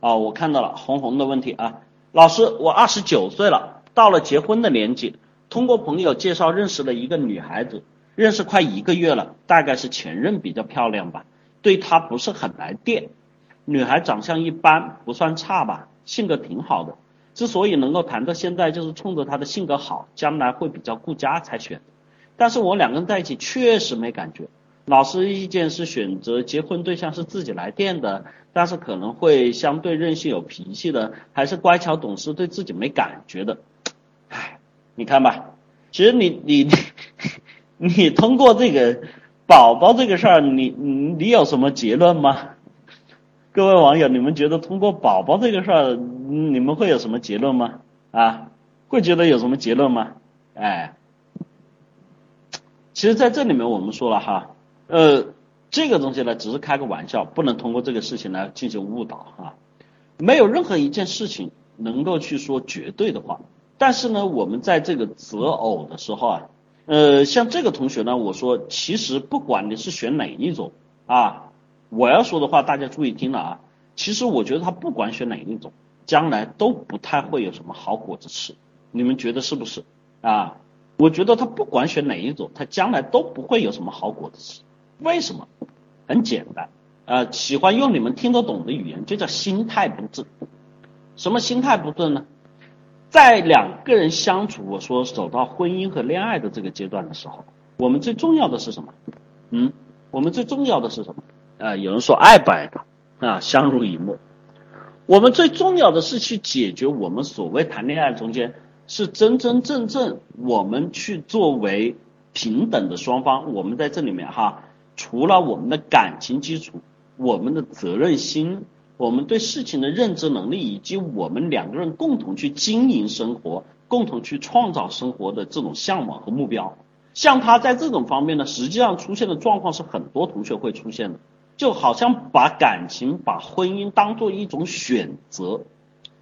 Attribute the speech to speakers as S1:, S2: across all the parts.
S1: 啊，我看到了红红的问题啊，老师，我二十九岁了，到了结婚的年纪，通过朋友介绍认识了一个女孩子，认识快一个月了，大概是前任比较漂亮吧，对她不是很来电。女孩长相一般，不算差吧，性格挺好的。之所以能够谈到现在，就是冲着她的性格好，将来会比较顾家才选。但是我两个人在一起确实没感觉。老师意见是选择结婚对象是自己来电的，但是可能会相对任性有脾气的，还是乖巧懂事对自己没感觉的。唉，你看吧，其实你你 你通过这个宝宝这个事儿，你你有什么结论吗？各位网友，你们觉得通过宝宝这个事儿，你们会有什么结论吗？啊，会觉得有什么结论吗？哎，其实在这里面我们说了哈。呃，这个东西呢，只是开个玩笑，不能通过这个事情来进行误导啊。没有任何一件事情能够去说绝对的话。但是呢，我们在这个择偶的时候啊，呃，像这个同学呢，我说，其实不管你是选哪一种啊，我要说的话，大家注意听了啊。其实我觉得他不管选哪一种，将来都不太会有什么好果子吃。你们觉得是不是啊？我觉得他不管选哪一种，他将来都不会有什么好果子吃。为什么？很简单，呃，喜欢用你们听得懂的语言，就叫心态不正。什么心态不正呢？在两个人相处，我说走到婚姻和恋爱的这个阶段的时候，我们最重要的是什么？嗯，我们最重要的是什么？啊，有人说爱不爱的啊，相濡以沫。我们最重要的是去解决我们所谓谈恋爱中间是真真正正我们去作为平等的双方，我们在这里面哈。除了我们的感情基础，我们的责任心，我们对事情的认知能力，以及我们两个人共同去经营生活、共同去创造生活的这种向往和目标，像他在这种方面呢，实际上出现的状况是很多同学会出现的，就好像把感情、把婚姻当做一种选择，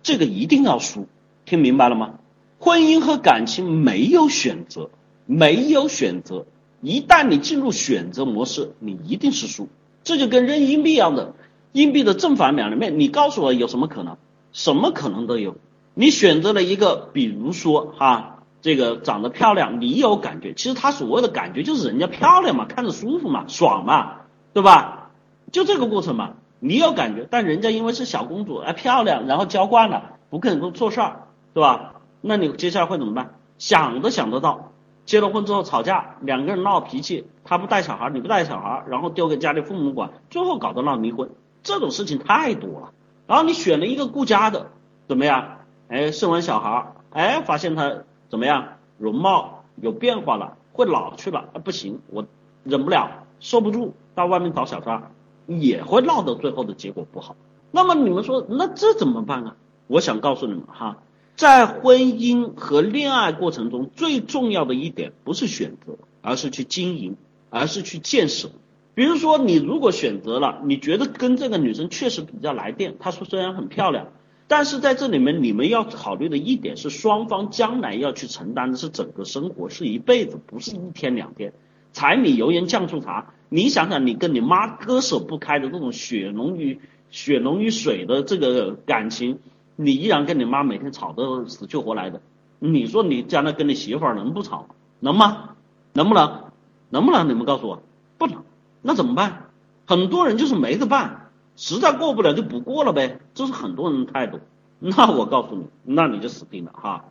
S1: 这个一定要输，听明白了吗？婚姻和感情没有选择，没有选择。一旦你进入选择模式，你一定是输。这就跟扔硬币一样的，硬币的正反两面，你告诉我有什么可能？什么可能都有。你选择了一个，比如说哈，这个长得漂亮，你有感觉。其实他所谓的感觉就是人家漂亮嘛，看着舒服嘛，爽嘛，对吧？就这个过程嘛，你有感觉，但人家因为是小公主，哎漂亮，然后娇惯了，不肯做事儿，对吧？那你接下来会怎么办？想都想得到。结了婚之后吵架，两个人闹脾气，他不带小孩，你不带小孩，然后丢给家里父母管，最后搞得闹离婚，这种事情太多了。然后你选了一个顾家的，怎么样？哎，生完小孩，哎，发现他怎么样？容貌有变化了，会老去了，不行，我忍不了，受不住，到外面找小三，也会闹到最后的结果不好。那么你们说，那这怎么办啊？我想告诉你们哈。在婚姻和恋爱过程中，最重要的一点不是选择，而是去经营，而是去建设。比如说，你如果选择了，你觉得跟这个女生确实比较来电，她说虽然很漂亮，但是在这里面你们要考虑的一点是，双方将来要去承担的是整个生活，是一辈子，不是一天两天。柴米油盐酱醋茶，你想想，你跟你妈割舍不开的这种血浓于血浓于水的这个感情。你依然跟你妈每天吵得死去活来的，你说你将来跟你媳妇儿能不吵能吗？能不能？能不能？你们告诉我，不能。那怎么办？很多人就是没得办，实在过不了就不过了呗，这是很多人的态度。那我告诉你，那你就死定了哈。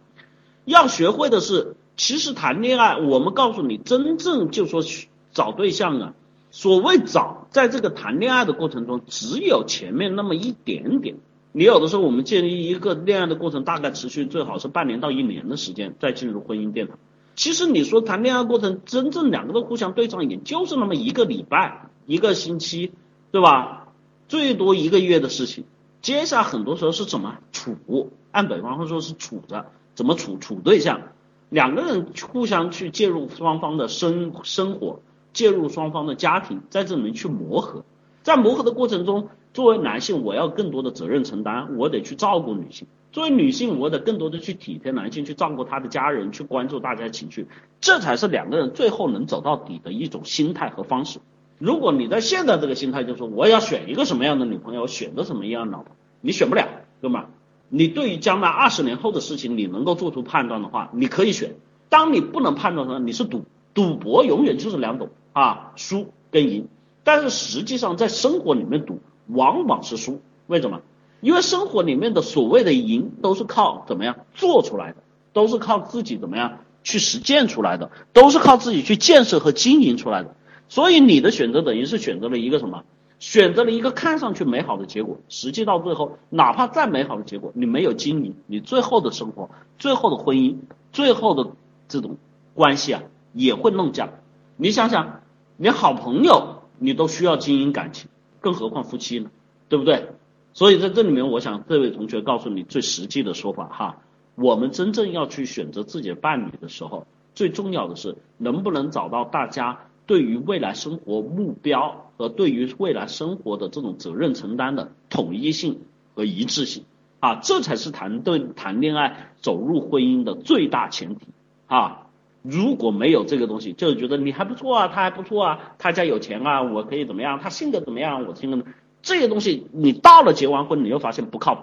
S1: 要学会的是，其实谈恋爱，我们告诉你，真正就说找对象啊，所谓找，在这个谈恋爱的过程中，只有前面那么一点点。你有的时候，我们建立一个恋爱的过程大概持续最好是半年到一年的时间，再进入婚姻殿堂。其实你说谈恋爱过程，真正两个人互相对上眼，就是那么一个礼拜、一个星期，对吧？最多一个月的事情。接下来很多时候是怎么处？按北方话说是处着，怎么处？处对象，两个人互相去介入双方的生生活，介入双方的家庭，在这里面去磨合，在磨合的过程中。作为男性，我要更多的责任承担，我得去照顾女性；作为女性，我得更多的去体贴男性，去照顾他的家人，去关注大家情绪，这才是两个人最后能走到底的一种心态和方式。如果你在现在这个心态，就是说我要选一个什么样的女朋友，选择什么样的老婆，你选不了，对吗？你对于将来二十年后的事情，你能够做出判断的话，你可以选。当你不能判断的时候，你是赌，赌博永远就是两种啊，输跟赢。但是实际上在生活里面赌，往往是输。为什么？因为生活里面的所谓的赢，都是靠怎么样做出来的，都是靠自己怎么样去实践出来的，都是靠自己去建设和经营出来的。所以你的选择等于是选择了一个什么？选择了一个看上去美好的结果，实际到最后，哪怕再美好的结果，你没有经营，你最后的生活、最后的婚姻、最后的这种关系啊，也会弄僵。你想想，你好朋友你都需要经营感情，更何况夫妻呢？对不对？所以在这里面，我想这位同学告诉你最实际的说法哈，我们真正要去选择自己的伴侣的时候，最重要的是能不能找到大家。对于未来生活目标和对于未来生活的这种责任承担的统一性和一致性啊，这才是谈对谈恋爱走入婚姻的最大前提啊！如果没有这个东西，就是觉得你还不错啊，他还不错啊，他家有钱啊，我可以怎么样？他性格怎么样？我性格这些东西，你到了结完婚，你又发现不靠谱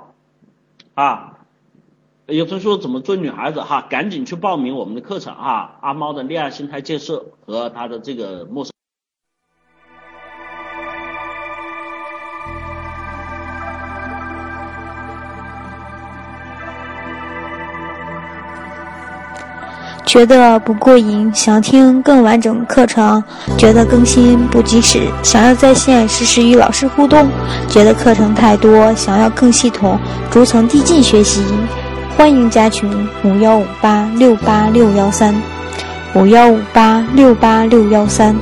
S1: 啊！有同学说怎么追女孩子哈，赶紧去报名我们的课程哈，阿猫的恋爱心态建设和他的这个陌生。
S2: 觉得不过瘾，想听更完整课程；觉得更新不及时，想要在线实时与老师互动；觉得课程太多，想要更系统、逐层递进学习。欢迎加群五幺五八六八六幺三，五幺五八六八六幺三。